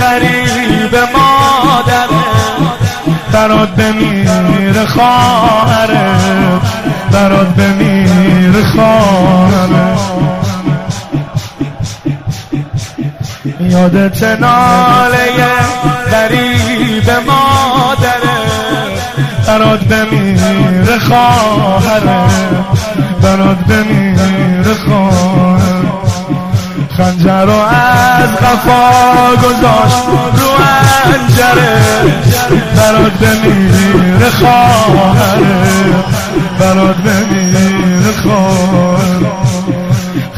غریب برات بمیر خواهره برات بمیر خواهره یادت ناله غریب مادره برات بمیر خواهره برات بمیر خواهره خنجر رو از قفا گذاشت رو انجره. برات بمیر خواهره. برات بمیر خواهره.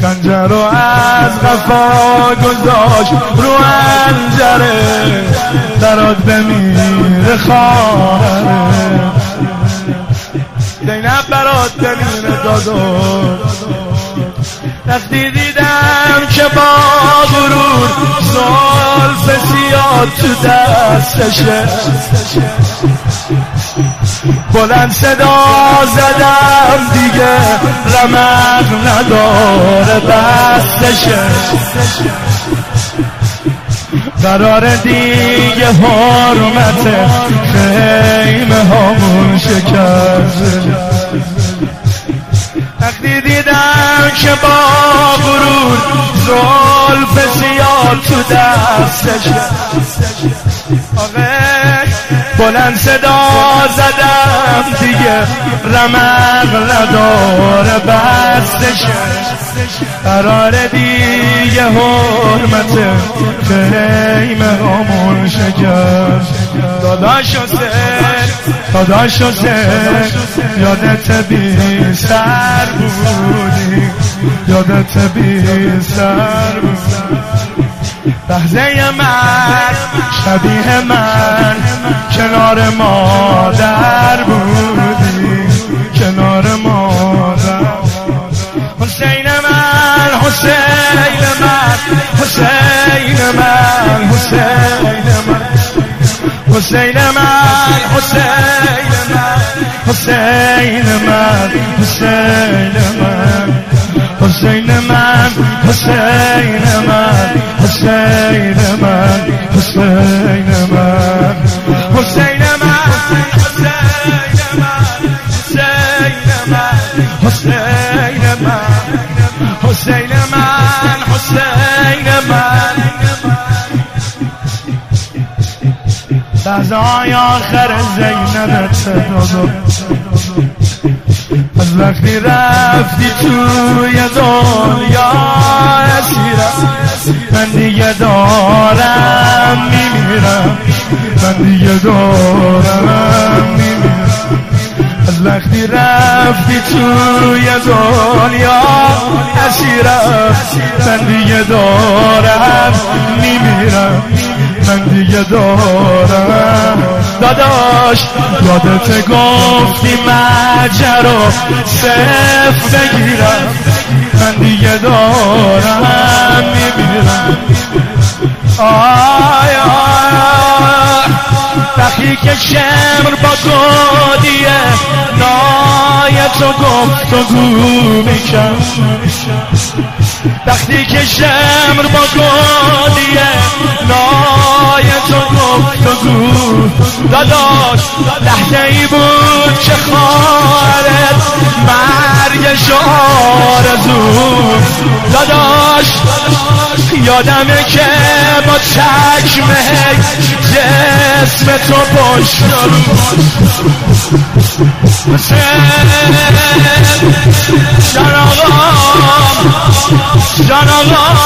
خنجر رو از قفا گذاشت رو انجره. برات بمیر خواهره. زینب برات بمیر دادو. وقتی دیدم که با غرور زلف سیاد تو دستشه بلند صدا زدم دیگه رمق نداره بستشه قرار دیگه حرمت خیمه هامون شکرده وقتی دیدم که با غرور زلف زیاد تو دستش بلند صدا زدم دیگه رمق نداره بستش قرار دیگه حرمت خیمه همون شکست. داداش حسین. داداش حسین یادت بی سر بودی. یادت بی سر بودی. لحظه من شبیه من کنار مادر بودی. کنار مادر. حسین من حسین من حسین من حسین حسین من حسین من حسین من حسین من حسین من حسین من حسین من لحظه آخر زینب دادو از وقتی رفتی توی دنیا اسیرم من دیگه دارم میمیرم. من دیگه دارم میمیرم. از وقتی رفتی توی دنیا اسیرم من دیگه دارم میمیرم. من دیگه دارم. داداش یادت گفتی مجرا صف بگیرم. من دیگه دارم میمیرم. آی آی وقتی که شمر با گودیه. نای تو گفت و گو میکن وقتی که شمر با گودیه. نای تو گفت و گو داداش لحظه ای بود که خواهرت مرگش آرزو داداش یادمه که با چکمه جسم تو پشت جان آقام جان آقام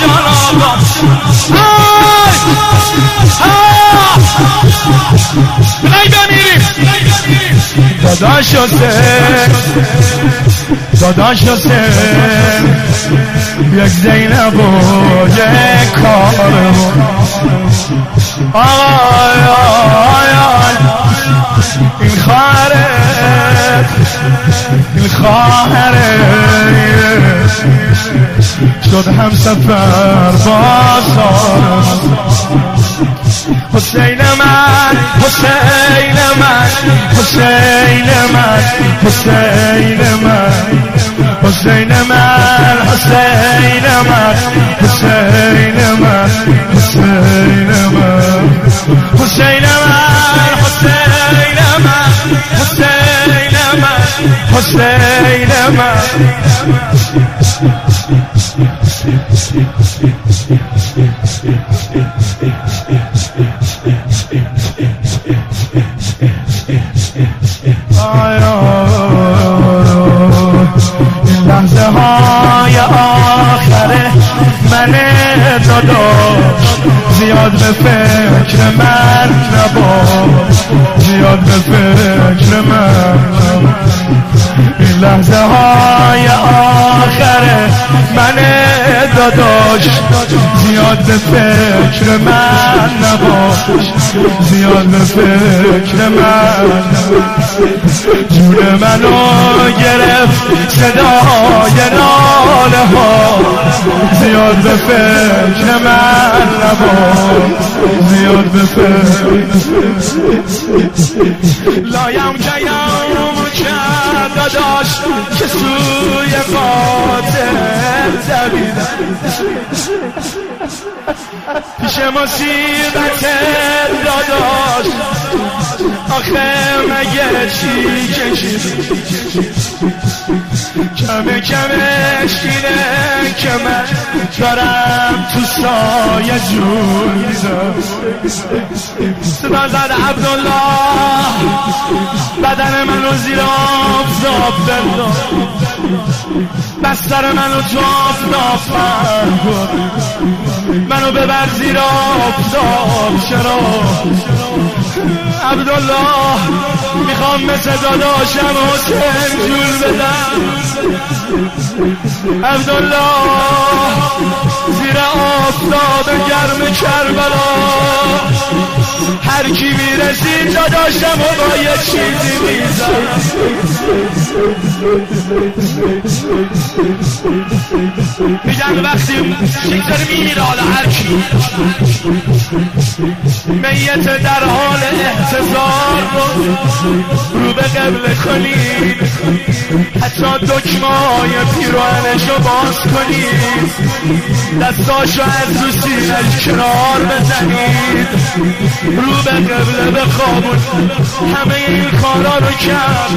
جان آقام داداش حسین داداش حسین یک زینب و یک کارمون آی آی آی این خواهرت این خواهرت شد هم سفر با حسین من حسین من حسین حسين ما حسين ما حسين ما حسين ما حسين ما حسين ما حسين ما حسين ما حسين ما Thank you. زیاد به فکر من نباش زیاد به فکر من این لحظه های آخره من داداش. زیاد به فکر من نباش. زیاد به فکر من جون منو گرفت صدای ناله ها. زیاد به فکر من نباش زیاد به فکر. لایم کیم کرد داشت که سوی قاتل پیش مصیبت داداش آخه مگه چی کشید کمه کمش اینه که من دارم تو سایه جون میدم صدا زد عبدالله بدن منو زیر آفتاب بنداز بستر منو تو آفتاب منو ببر زیر آفتاب. چرا؟ عبدالله می‌خوام مثل داداشم حسین جول بدم. عبدالله زیر آفتاب گرم کربلا. هر کی می‌رسید داداشم و با یه چیزی میزن میگن وقتی داره میمیره حالا هر کی. میت در حال احتضار رو به قبل کنید حتی دکمای پیروانشو باز کنید دستاشو از رو سینش کنار بزنید رو به قبله به همه این کارا رو کرد.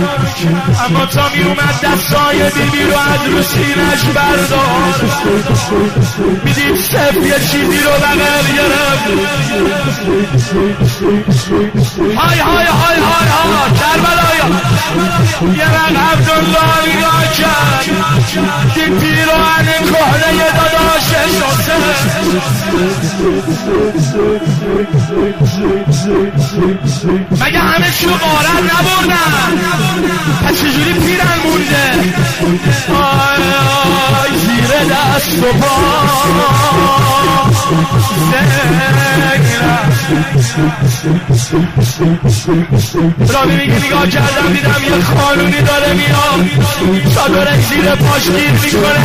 اما تا می اومد دستای بیبی رو از رو سینش بردار. می‌دید سف یه چیزی رو بغل گرفت. های های های های های کربلایا کرد دید پیروان کهنه داداش مگه همه چی رو غارت نبردن؟ پس چجوری پیرن مونده آی زیر دست و پا. رامی میگه نگاه کردم دیدم یه خانونی داره میاد. چادر زیر پاش گیر می‌کنه.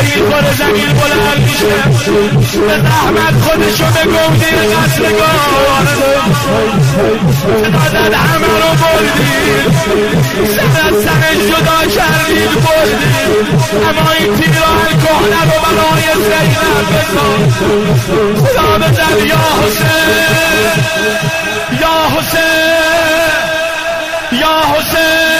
این خوره زمین بلند میشه به زحمت خودشو به گودی قتلگاه دادن همه رو بردید سر از سرش جدا کردید بردید اما این پیران کهنه رو برای زینب بزن خدا بزن یا حسین. یا حسین یا حسین.